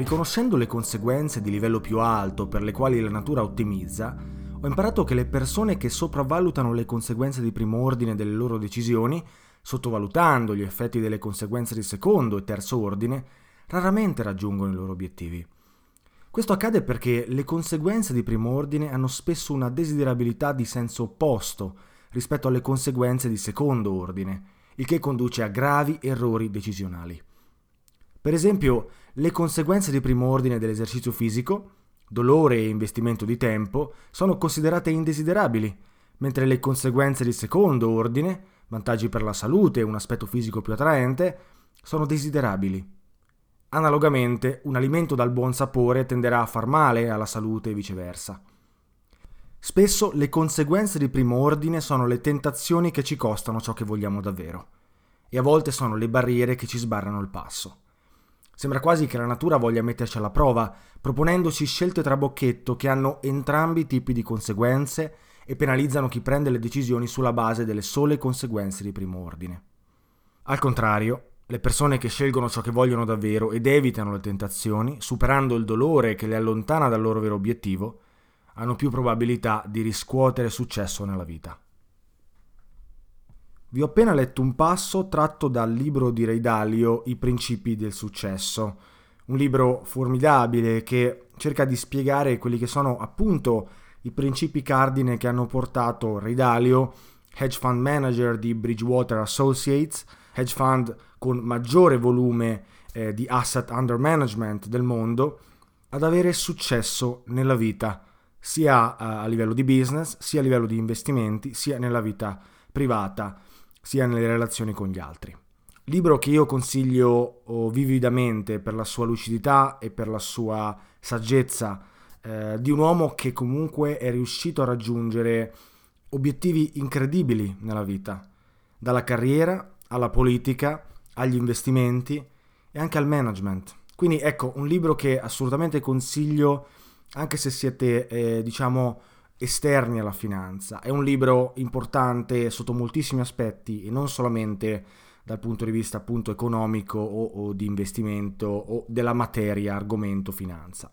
Riconoscendo le conseguenze di livello più alto per le quali la natura ottimizza, ho imparato che le persone che sopravvalutano le conseguenze di primo ordine delle loro decisioni, sottovalutando gli effetti delle conseguenze di secondo e terzo ordine, raramente raggiungono i loro obiettivi. Questo accade perché le conseguenze di primo ordine hanno spesso una desiderabilità di senso opposto rispetto alle conseguenze di secondo ordine, il che conduce a gravi errori decisionali. Per esempio, le conseguenze di primo ordine dell'esercizio fisico, dolore e investimento di tempo, sono considerate indesiderabili, mentre le conseguenze di secondo ordine, vantaggi per la salute e un aspetto fisico più attraente, sono desiderabili. Analogamente, un alimento dal buon sapore tenderà a far male alla salute e viceversa. Spesso le conseguenze di primo ordine sono le tentazioni che ci costano ciò che vogliamo davvero, e a volte sono le barriere che ci sbarrano il passo. Sembra quasi che la natura voglia metterci alla prova, proponendoci scelte trabocchetto che hanno entrambi tipi di conseguenze e penalizzano chi prende le decisioni sulla base delle sole conseguenze di primo ordine. Al contrario, le persone che scelgono ciò che vogliono davvero ed evitano le tentazioni, superando il dolore che le allontana dal loro vero obiettivo, hanno più probabilità di riscuotere successo nella vita. Vi ho appena letto un passo tratto dal libro di Ray Dalio I principi del successo, un libro formidabile che cerca di spiegare quelli che sono appunto i principi cardine che hanno portato Ray Dalio, hedge fund manager di Bridgewater Associates, hedge fund con maggiore volume eh, di asset under management del mondo, ad avere successo nella vita, sia a livello di business, sia a livello di investimenti, sia nella vita privata sia nelle relazioni con gli altri. Libro che io consiglio oh, vividamente per la sua lucidità e per la sua saggezza eh, di un uomo che comunque è riuscito a raggiungere obiettivi incredibili nella vita, dalla carriera alla politica, agli investimenti e anche al management, Quindi ecco, un libro che assolutamente consiglio anche se siete, eh, diciamo, esterni alla finanza. È un libro importante sotto moltissimi aspetti e non solamente dal punto di vista appunto economico o, o di investimento o della materia, argomento finanza.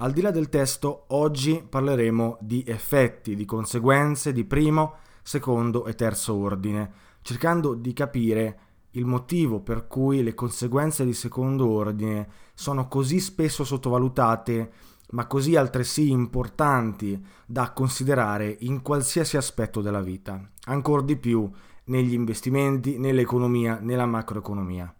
Al di là del testo, oggi parleremo di effetti, di conseguenze di primo, secondo e terzo ordine, cercando di capire il motivo per cui le conseguenze di secondo ordine sono così spesso sottovalutate, ma così altresì importanti da considerare in qualsiasi aspetto della vita, ancora di più negli investimenti, nell'economia, nella macroeconomia.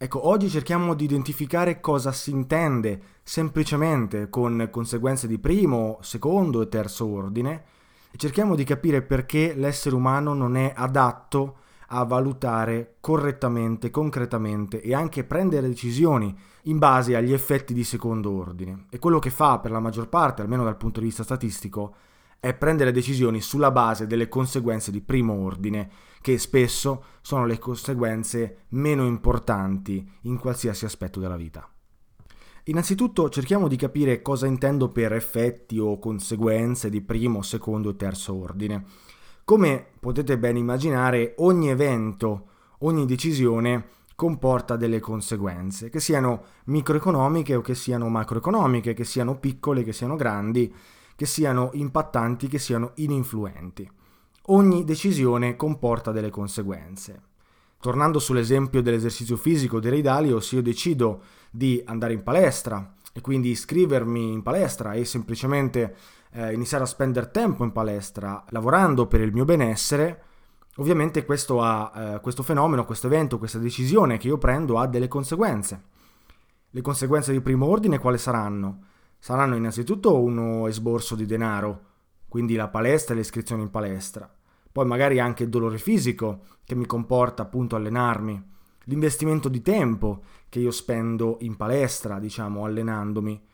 Ecco, oggi cerchiamo di identificare cosa si intende semplicemente con conseguenze di primo, secondo e terzo ordine e cerchiamo di capire perché l'essere umano non è adatto a valutare correttamente, concretamente e anche prendere decisioni in base agli effetti di secondo ordine. E quello che fa per la maggior parte, almeno dal punto di vista statistico, è prendere decisioni sulla base delle conseguenze di primo ordine, che spesso sono le conseguenze meno importanti in qualsiasi aspetto della vita. Innanzitutto cerchiamo di capire cosa intendo per effetti o conseguenze di primo, secondo e terzo ordine. Come potete ben immaginare, ogni evento, ogni decisione comporta delle conseguenze, che siano microeconomiche o che siano macroeconomiche, che siano piccole, che siano grandi, che siano impattanti, che siano ininfluenti. Ogni decisione comporta delle conseguenze. Tornando sull'esempio dell'esercizio fisico dei Dalio, se io decido di andare in palestra e quindi iscrivermi in palestra e semplicemente eh, iniziare a spendere tempo in palestra lavorando per il mio benessere, ovviamente questo, ha, eh, questo fenomeno, questo evento, questa decisione che io prendo ha delle conseguenze. Le conseguenze di primo ordine quali saranno? Saranno innanzitutto uno esborso di denaro, quindi la palestra e l'iscrizione in palestra. Poi magari anche il dolore fisico che mi comporta appunto allenarmi, l'investimento di tempo che io spendo in palestra, diciamo, allenandomi,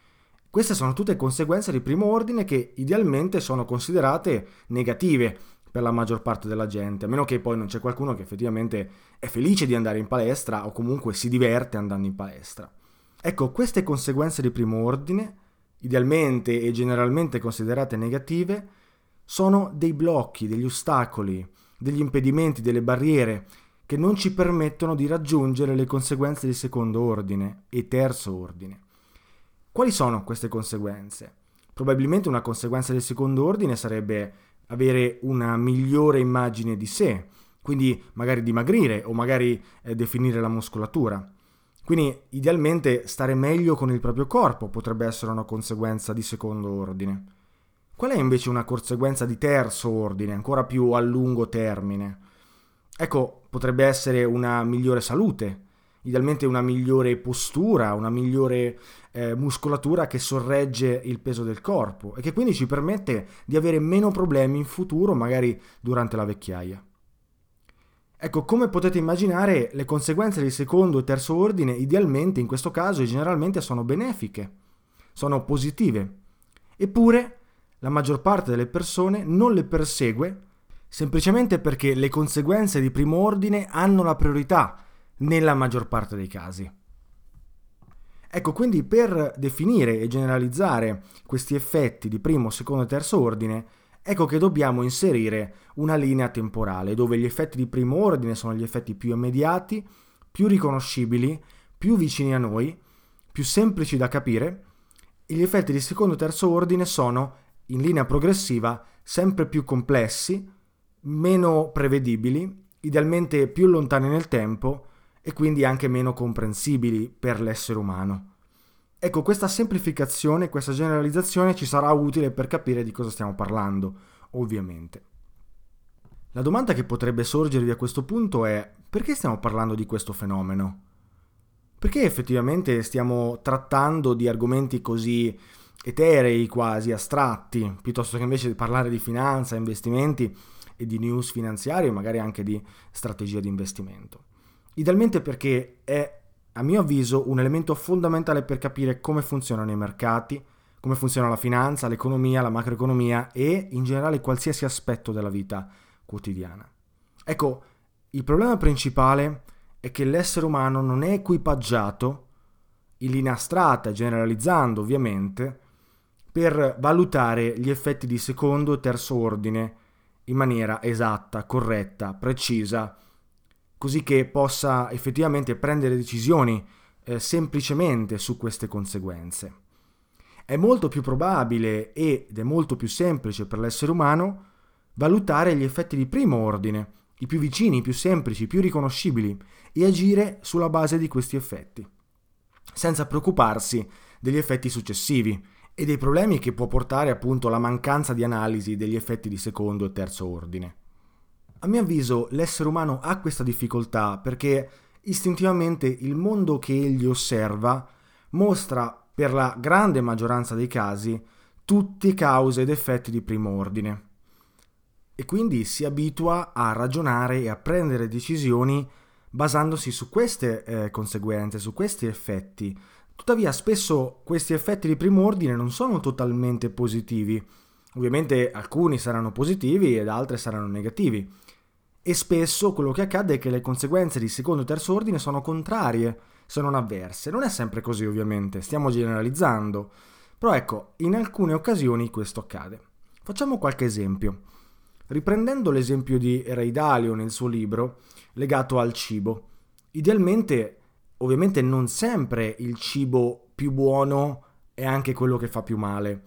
queste sono tutte conseguenze di primo ordine che idealmente sono considerate negative per la maggior parte della gente, a meno che poi non c'è qualcuno che effettivamente è felice di andare in palestra o comunque si diverte andando in palestra. Ecco, queste conseguenze di primo ordine, idealmente e generalmente considerate negative, sono dei blocchi, degli ostacoli, degli impedimenti, delle barriere che non ci permettono di raggiungere le conseguenze di secondo ordine e terzo ordine. Quali sono queste conseguenze? Probabilmente una conseguenza del secondo ordine sarebbe avere una migliore immagine di sé, quindi magari dimagrire o magari eh, definire la muscolatura. Quindi idealmente stare meglio con il proprio corpo potrebbe essere una conseguenza di secondo ordine. Qual è invece una conseguenza di terzo ordine, ancora più a lungo termine? Ecco, potrebbe essere una migliore salute, idealmente una migliore postura, una migliore eh, muscolatura che sorregge il peso del corpo e che quindi ci permette di avere meno problemi in futuro, magari durante la vecchiaia. Ecco, come potete immaginare, le conseguenze di secondo e terzo ordine idealmente in questo caso e generalmente sono benefiche, sono positive. Eppure la maggior parte delle persone non le persegue semplicemente perché le conseguenze di primo ordine hanno la priorità nella maggior parte dei casi. Ecco, quindi per definire e generalizzare questi effetti di primo, secondo e terzo ordine, ecco che dobbiamo inserire una linea temporale dove gli effetti di primo ordine sono gli effetti più immediati, più riconoscibili, più vicini a noi, più semplici da capire, e gli effetti di secondo e terzo ordine sono, in linea progressiva, sempre più complessi, meno prevedibili, idealmente più lontani nel tempo, e quindi anche meno comprensibili per l'essere umano. Ecco, questa semplificazione, questa generalizzazione ci sarà utile per capire di cosa stiamo parlando, ovviamente. La domanda che potrebbe sorgervi a questo punto è perché stiamo parlando di questo fenomeno? Perché effettivamente stiamo trattando di argomenti così eterei, quasi astratti, piuttosto che invece parlare di finanza, investimenti e di news finanziarie, magari anche di strategia di investimento? Idealmente perché è, a mio avviso, un elemento fondamentale per capire come funzionano i mercati, come funziona la finanza, l'economia, la macroeconomia e in generale qualsiasi aspetto della vita quotidiana. Ecco, il problema principale è che l'essere umano non è equipaggiato in linea astratta, generalizzando ovviamente, per valutare gli effetti di secondo e terzo ordine in maniera esatta, corretta, precisa, così che possa effettivamente prendere decisioni eh, semplicemente su queste conseguenze. È molto più probabile ed è molto più semplice per l'essere umano valutare gli effetti di primo ordine, i più vicini, i più semplici, i più riconoscibili, e agire sulla base di questi effetti, senza preoccuparsi degli effetti successivi e dei problemi che può portare appunto la mancanza di analisi degli effetti di secondo e terzo ordine. A mio avviso l'essere umano ha questa difficoltà perché istintivamente il mondo che egli osserva mostra per la grande maggioranza dei casi tutti cause ed effetti di primo ordine e quindi si abitua a ragionare e a prendere decisioni basandosi su queste eh, conseguenze, su questi effetti. Tuttavia spesso questi effetti di primo ordine non sono totalmente positivi. Ovviamente alcuni saranno positivi ed altri saranno negativi. E spesso quello che accade è che le conseguenze di secondo e terzo ordine sono contrarie, se non avverse. Non è sempre così ovviamente, stiamo generalizzando. Però ecco, in alcune occasioni questo accade. Facciamo qualche esempio. Riprendendo l'esempio di Ray Dalio nel suo libro legato al cibo, idealmente, ovviamente non sempre il cibo più buono è anche quello che fa più male,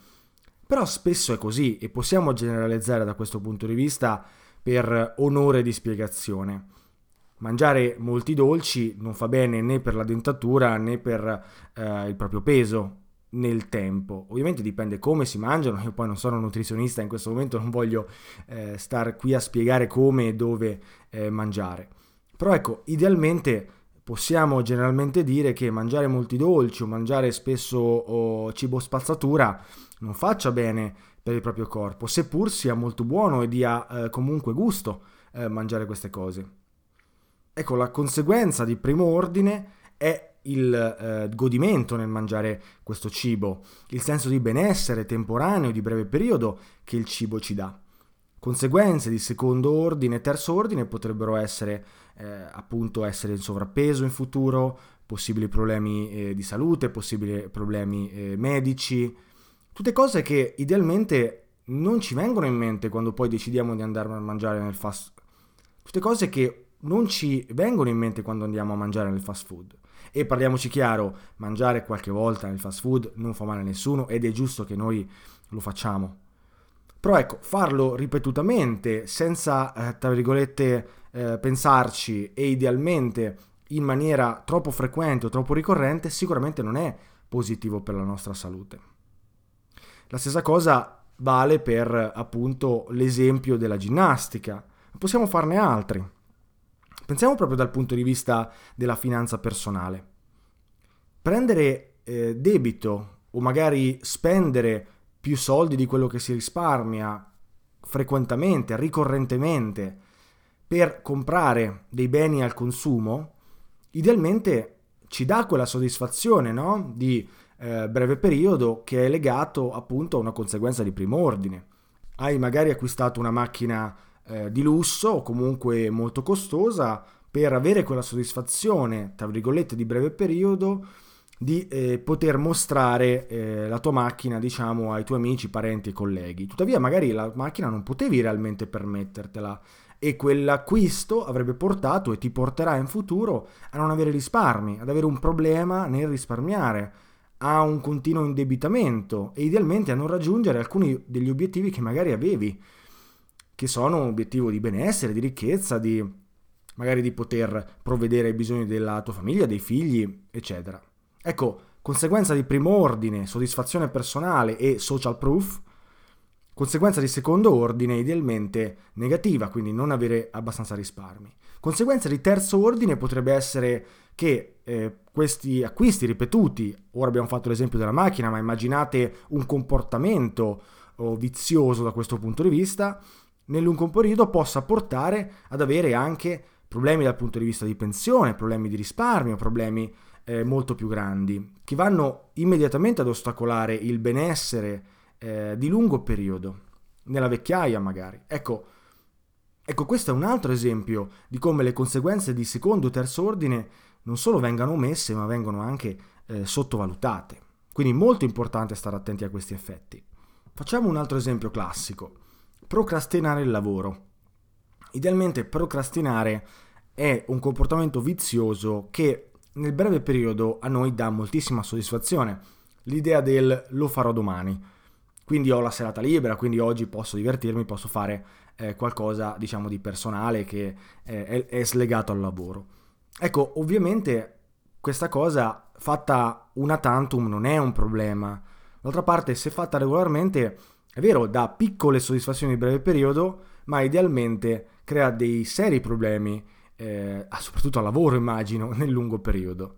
però spesso è così e possiamo generalizzare da questo punto di vista per onore di spiegazione. Mangiare molti dolci non fa bene né per la dentatura né per eh, il proprio peso, nel tempo. Ovviamente dipende come si mangiano, io poi non sono nutrizionista in questo momento, non voglio eh, star qui a spiegare come e dove eh, mangiare. Però ecco, idealmente possiamo generalmente dire che mangiare molti dolci o mangiare spesso oh, cibo spazzatura non faccia bene per il proprio corpo, seppur sia molto buono e dia eh, comunque gusto eh, mangiare queste cose. Ecco, la conseguenza di primo ordine è il eh, godimento nel mangiare questo cibo, il senso di benessere temporaneo di breve periodo che il cibo ci dà. Conseguenze di secondo ordine e terzo ordine potrebbero essere eh, appunto essere in sovrappeso in futuro, possibili problemi eh, di salute, possibili problemi eh, medici, tutte cose che idealmente non ci vengono in mente quando poi decidiamo di andare a mangiare nel fast tutte cose che non ci vengono in mente quando andiamo a mangiare nel fast food. E parliamoci chiaro, mangiare qualche volta nel fast food non fa male a nessuno ed è giusto che noi lo facciamo. Però ecco, farlo ripetutamente, senza, eh, tra virgolette, eh, pensarci e idealmente in maniera troppo frequente o troppo ricorrente, sicuramente non è positivo per la nostra salute. La stessa cosa vale per appunto l'esempio della ginnastica. Possiamo farne altri. Pensiamo proprio dal punto di vista della finanza personale. Prendere eh, debito o magari spendere più soldi di quello che si risparmia frequentemente, ricorrentemente, per comprare dei beni al consumo, idealmente ci dà quella soddisfazione no? di eh, breve periodo che è legato appunto a una conseguenza di primo ordine. Hai magari acquistato una macchina eh, di lusso o comunque molto costosa per avere quella soddisfazione, tra virgolette, di breve periodo di eh, poter mostrare eh, la tua macchina, diciamo, ai tuoi amici, parenti e colleghi. Tuttavia, magari la macchina non potevi realmente permettertela e quell'acquisto avrebbe portato e ti porterà in futuro a non avere risparmi, ad avere un problema nel risparmiare, a un continuo indebitamento e idealmente a non raggiungere alcuni degli obiettivi che magari avevi che sono un obiettivo di benessere, di ricchezza, di magari di poter provvedere ai bisogni della tua famiglia, dei figli, eccetera. Ecco, conseguenza di primo ordine, soddisfazione personale e social proof, conseguenza di secondo ordine idealmente negativa, quindi non avere abbastanza risparmi. Conseguenza di terzo ordine potrebbe essere che eh, questi acquisti ripetuti, ora abbiamo fatto l'esempio della macchina, ma immaginate un comportamento oh, vizioso da questo punto di vista, nel lungo periodo possa portare ad avere anche problemi dal punto di vista di pensione, problemi di risparmio, problemi eh, molto più grandi, che vanno immediatamente ad ostacolare il benessere eh, di lungo periodo, nella vecchiaia magari. Ecco, ecco, questo è un altro esempio di come le conseguenze di secondo e terzo ordine non solo vengano omesse, ma vengono anche eh, sottovalutate. Quindi molto importante stare attenti a questi effetti. Facciamo un altro esempio classico. Procrastinare il lavoro. Idealmente procrastinare è un comportamento vizioso che nel breve periodo a noi dà moltissima soddisfazione. L'idea del lo farò domani. Quindi ho la serata libera, quindi oggi posso divertirmi, posso fare eh, qualcosa diciamo di personale che eh, è, è slegato al lavoro. Ecco, ovviamente questa cosa fatta una tantum non è un problema. D'altra parte, se fatta regolarmente, è vero, dà piccole soddisfazioni di breve periodo, ma idealmente crea dei seri problemi, eh, soprattutto al lavoro immagino, nel lungo periodo.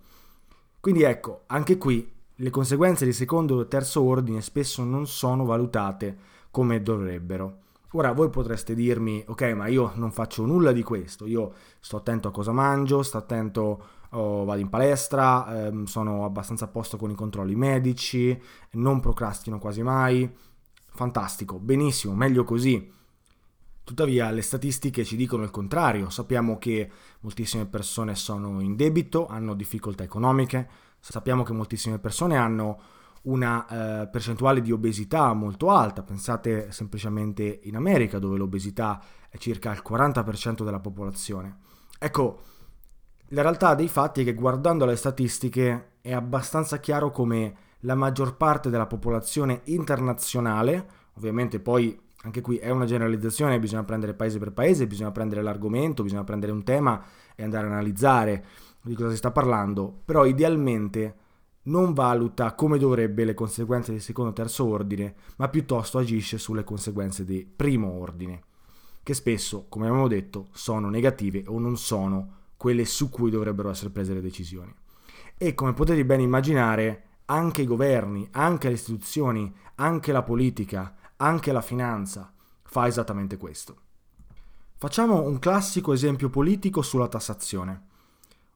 Quindi ecco, anche qui le conseguenze di secondo e terzo ordine spesso non sono valutate come dovrebbero. Ora voi potreste dirmi, ok, ma io non faccio nulla di questo, io sto attento a cosa mangio, sto attento, oh, vado in palestra, ehm, sono abbastanza a posto con i controlli medici, non procrastino quasi mai. Fantastico, benissimo, meglio così. Tuttavia le statistiche ci dicono il contrario, sappiamo che moltissime persone sono in debito, hanno difficoltà economiche, sappiamo che moltissime persone hanno una eh, percentuale di obesità molto alta, pensate semplicemente in America dove l'obesità è circa il 40% della popolazione. Ecco, la realtà dei fatti è che guardando le statistiche è abbastanza chiaro come la maggior parte della popolazione internazionale, ovviamente poi anche qui è una generalizzazione, bisogna prendere paese per paese, bisogna prendere l'argomento, bisogna prendere un tema e andare a analizzare di cosa si sta parlando, però idealmente non valuta come dovrebbe le conseguenze di secondo o terzo ordine, ma piuttosto agisce sulle conseguenze di primo ordine, che spesso, come abbiamo detto, sono negative o non sono quelle su cui dovrebbero essere prese le decisioni. E come potete ben immaginare, anche i governi, anche le istituzioni, anche la politica, anche la finanza fa esattamente questo. Facciamo un classico esempio politico sulla tassazione.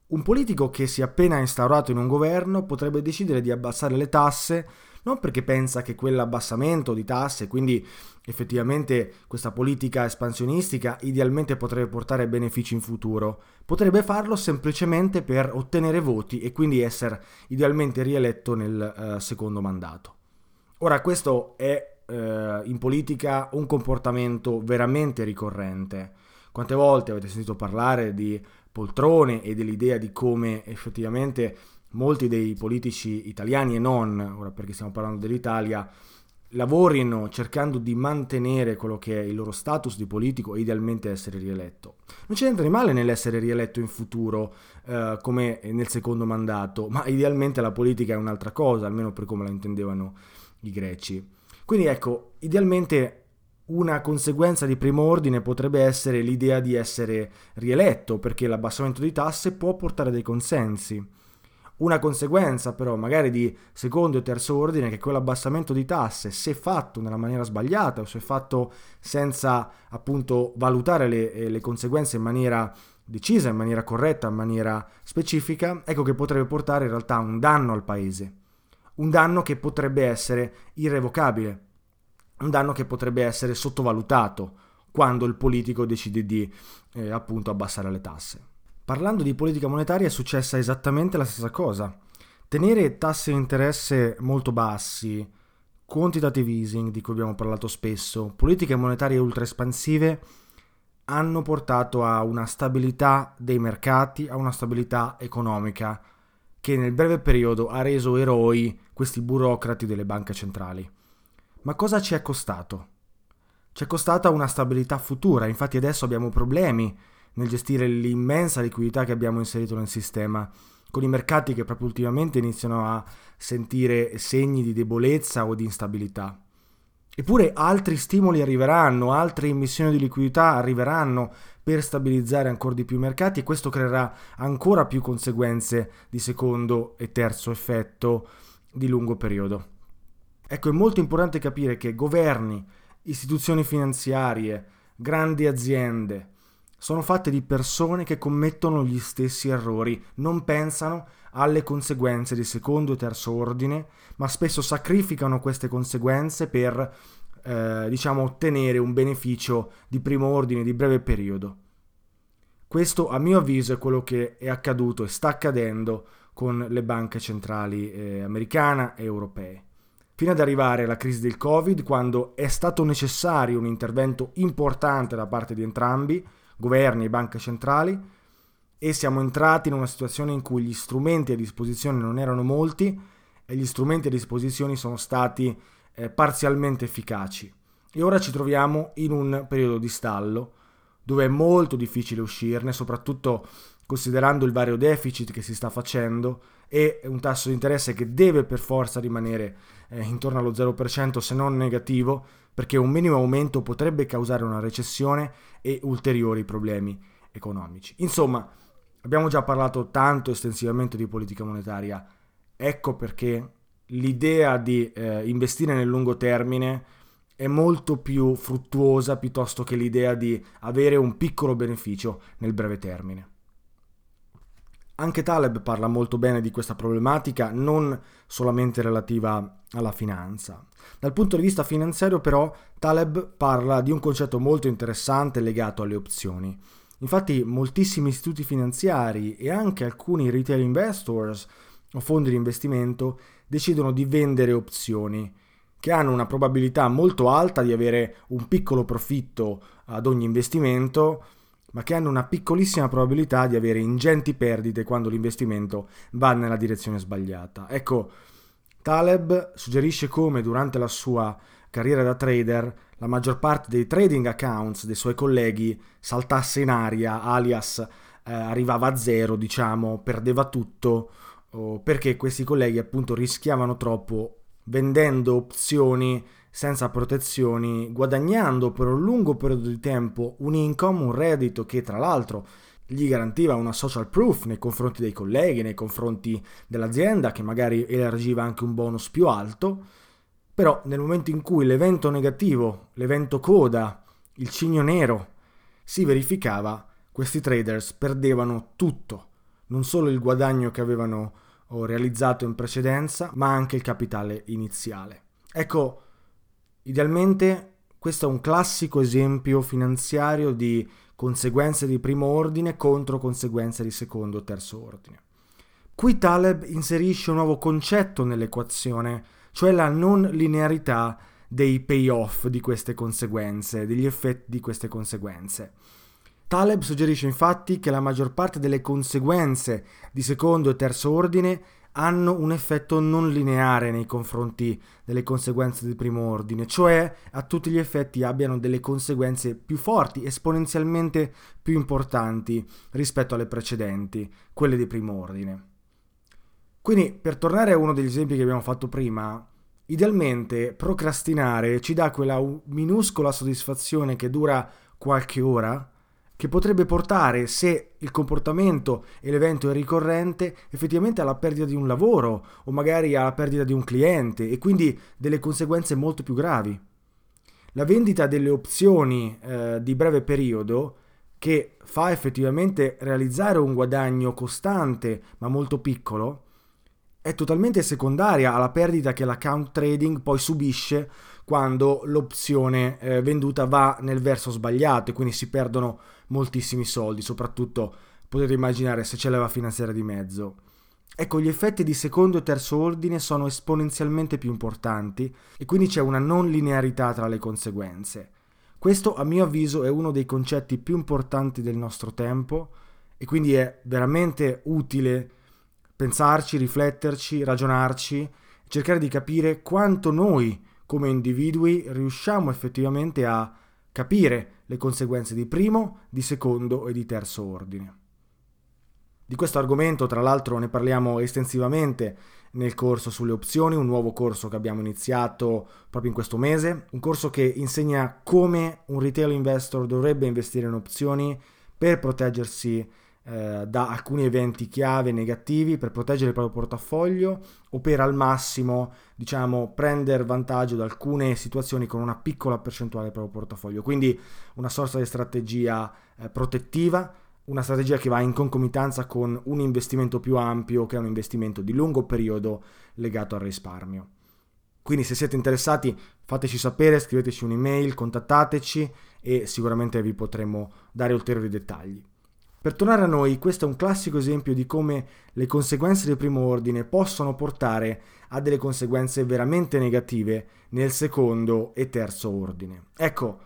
Un politico che si è appena instaurato in un governo potrebbe decidere di abbassare le tasse non perché pensa che quell'abbassamento di tasse, quindi effettivamente questa politica espansionistica, idealmente potrebbe portare benefici in futuro, potrebbe farlo semplicemente per ottenere voti e quindi essere idealmente rieletto nel uh, secondo mandato. Ora questo è uh, in politica un comportamento veramente ricorrente. Quante volte avete sentito parlare di poltrone e dell'idea di come effettivamente molti dei politici italiani e non, ora perché stiamo parlando dell'Italia, lavorino cercando di mantenere quello che è il loro status di politico e idealmente essere rieletto. Non c'è niente di male nell'essere rieletto in futuro eh, come nel secondo mandato, ma idealmente la politica è un'altra cosa, almeno per come la intendevano i greci. Quindi ecco, idealmente una conseguenza di primo ordine potrebbe essere l'idea di essere rieletto, perché l'abbassamento di tasse può portare dei consensi. Una conseguenza però magari di secondo e terzo ordine è che quell'abbassamento di tasse, se fatto nella maniera sbagliata o se fatto senza appunto valutare le, eh, le conseguenze in maniera decisa, in maniera corretta, in maniera specifica, ecco che potrebbe portare in realtà un danno al paese. Un danno che potrebbe essere irrevocabile, un danno che potrebbe essere sottovalutato quando il politico decide di eh, appunto abbassare le tasse. Parlando di politica monetaria è successa esattamente la stessa cosa. Tenere tassi di interesse molto bassi, quantitative easing di cui abbiamo parlato spesso, politiche monetarie ultra espansive hanno portato a una stabilità dei mercati, a una stabilità economica che nel breve periodo ha reso eroi questi burocrati delle banche centrali. Ma cosa ci è costato? Ci è costata una stabilità futura, infatti adesso abbiamo problemi nel gestire l'immensa liquidità che abbiamo inserito nel sistema, con i mercati che proprio ultimamente iniziano a sentire segni di debolezza o di instabilità. Eppure altri stimoli arriveranno, altre emissioni di liquidità arriveranno per stabilizzare ancora di più i mercati e questo creerà ancora più conseguenze di secondo e terzo effetto di lungo periodo. Ecco, è molto importante capire che governi, istituzioni finanziarie, grandi aziende, sono fatte di persone che commettono gli stessi errori, non pensano alle conseguenze di secondo e terzo ordine, ma spesso sacrificano queste conseguenze per, eh, diciamo, ottenere un beneficio di primo ordine, di breve periodo. Questo, a mio avviso, è quello che è accaduto e sta accadendo con le banche centrali eh, americana e europee. Fino ad arrivare alla crisi del Covid, quando è stato necessario un intervento importante da parte di entrambi, governi e banche centrali, e siamo entrati in una situazione in cui gli strumenti a disposizione non erano molti e gli strumenti a disposizione sono stati eh, parzialmente efficaci. E ora ci troviamo in un periodo di stallo dove è molto difficile uscirne, soprattutto considerando il vario deficit che si sta facendo e un tasso di interesse che deve per forza rimanere eh, intorno allo 0% se non negativo, perché un minimo aumento potrebbe causare una recessione e ulteriori problemi economici. Insomma, abbiamo già parlato tanto estensivamente di politica monetaria, ecco perché l'idea di eh, investire nel lungo termine è molto più fruttuosa piuttosto che l'idea di avere un piccolo beneficio nel breve termine. Anche Taleb parla molto bene di questa problematica, non solamente relativa alla finanza. Dal punto di vista finanziario però Taleb parla di un concetto molto interessante legato alle opzioni. Infatti moltissimi istituti finanziari e anche alcuni retail investors o fondi di investimento decidono di vendere opzioni che hanno una probabilità molto alta di avere un piccolo profitto ad ogni investimento ma che hanno una piccolissima probabilità di avere ingenti perdite quando l'investimento va nella direzione sbagliata. Ecco, Taleb suggerisce come durante la sua carriera da trader la maggior parte dei trading accounts dei suoi colleghi saltasse in aria, alias eh, arrivava a zero, diciamo, perdeva tutto, perché questi colleghi appunto rischiavano troppo vendendo opzioni senza protezioni, guadagnando per un lungo periodo di tempo un income, un reddito che tra l'altro gli garantiva una social proof nei confronti dei colleghi, nei confronti dell'azienda che magari elargiva anche un bonus più alto, però nel momento in cui l'evento negativo, l'evento coda, il cigno nero si verificava, questi traders perdevano tutto, non solo il guadagno che avevano realizzato in precedenza, ma anche il capitale iniziale. Ecco, Idealmente questo è un classico esempio finanziario di conseguenze di primo ordine contro conseguenze di secondo o terzo ordine. Qui Taleb inserisce un nuovo concetto nell'equazione, cioè la non linearità dei payoff di queste conseguenze, degli effetti di queste conseguenze. Taleb suggerisce infatti che la maggior parte delle conseguenze di secondo e terzo ordine hanno un effetto non lineare nei confronti delle conseguenze di primo ordine, cioè a tutti gli effetti abbiano delle conseguenze più forti, esponenzialmente più importanti rispetto alle precedenti, quelle di primo ordine. Quindi, per tornare a uno degli esempi che abbiamo fatto prima, idealmente procrastinare ci dà quella minuscola soddisfazione che dura qualche ora, che potrebbe portare, se il comportamento e l'evento è ricorrente, effettivamente alla perdita di un lavoro o magari alla perdita di un cliente e quindi delle conseguenze molto più gravi. La vendita delle opzioni eh, di breve periodo che fa effettivamente realizzare un guadagno costante ma molto piccolo, è totalmente secondaria alla perdita che l'account trading poi subisce quando l'opzione eh, venduta va nel verso sbagliato e quindi si perdono moltissimi soldi, soprattutto potete immaginare se c'è leva finanziaria di mezzo. Ecco, gli effetti di secondo e terzo ordine sono esponenzialmente più importanti e quindi c'è una non linearità tra le conseguenze. Questo a mio avviso è uno dei concetti più importanti del nostro tempo e quindi è veramente utile pensarci, rifletterci, ragionarci, cercare di capire quanto noi come individui riusciamo effettivamente a capire le conseguenze di primo, di secondo e di terzo ordine. Di questo argomento, tra l'altro, ne parliamo estensivamente nel corso sulle opzioni, un nuovo corso che abbiamo iniziato proprio in questo mese, un corso che insegna come un retail investor dovrebbe investire in opzioni per proteggersi eh, da alcuni eventi chiave negativi per proteggere il proprio portafoglio o per al massimo diciamo prendere vantaggio da alcune situazioni con una piccola percentuale del proprio portafoglio quindi una sorta di strategia eh, protettiva una strategia che va in concomitanza con un investimento più ampio che è un investimento di lungo periodo legato al risparmio. Quindi se siete interessati fateci sapere, scriveteci un'email, contattateci e sicuramente vi potremo dare ulteriori dettagli. Per tornare a noi, questo è un classico esempio di come le conseguenze del primo ordine possono portare a delle conseguenze veramente negative nel secondo e terzo ordine. Ecco,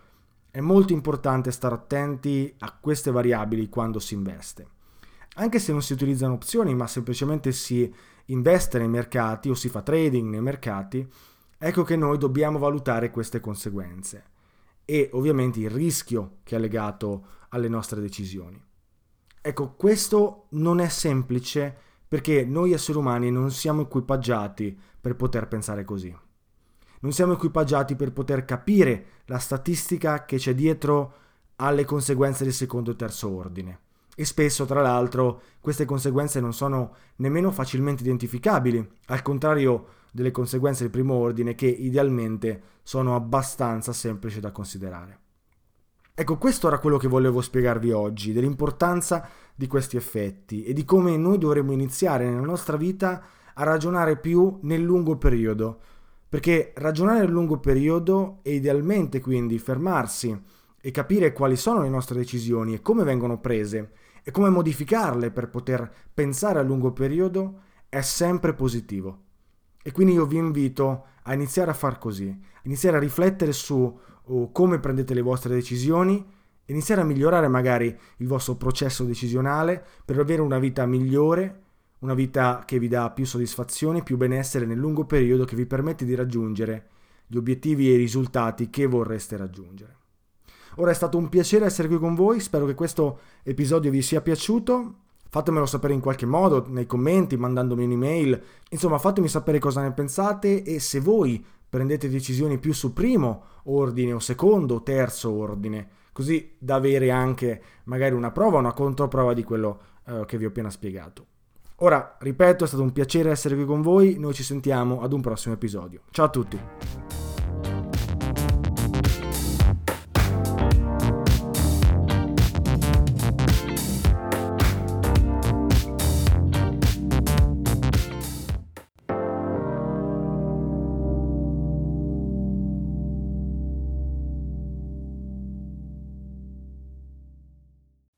è molto importante stare attenti a queste variabili quando si investe. Anche se non si utilizzano opzioni, ma semplicemente si investe nei mercati o si fa trading nei mercati, ecco che noi dobbiamo valutare queste conseguenze e ovviamente il rischio che è legato alle nostre decisioni. Ecco, questo non è semplice perché noi esseri umani non siamo equipaggiati per poter pensare così. Non siamo equipaggiati per poter capire la statistica che c'è dietro alle conseguenze del secondo e terzo ordine. E spesso, tra l'altro, queste conseguenze non sono nemmeno facilmente identificabili, al contrario delle conseguenze del primo ordine che idealmente sono abbastanza semplici da considerare. Ecco, questo era quello che volevo spiegarvi oggi, dell'importanza di questi effetti e di come noi dovremmo iniziare nella nostra vita a ragionare più nel lungo periodo. Perché ragionare nel lungo periodo e idealmente quindi fermarsi e capire quali sono le nostre decisioni e come vengono prese e come modificarle per poter pensare a lungo periodo è sempre positivo. E quindi io vi invito a iniziare a far così, iniziare a riflettere su o come prendete le vostre decisioni, iniziare a migliorare magari il vostro processo decisionale per avere una vita migliore, una vita che vi dà più soddisfazione, più benessere nel lungo periodo che vi permette di raggiungere gli obiettivi e i risultati che vorreste raggiungere. Ora è stato un piacere essere qui con voi, spero che questo episodio vi sia piaciuto. Fatemelo sapere in qualche modo, nei commenti, mandandomi un'email. Insomma, fatemi sapere cosa ne pensate e se voi prendete decisioni più su primo ordine o secondo o terzo ordine, così da avere anche magari una prova, una controprova di quello eh, che vi ho appena spiegato. Ora, ripeto, è stato un piacere essere qui con voi, noi ci sentiamo ad un prossimo episodio. Ciao a tutti!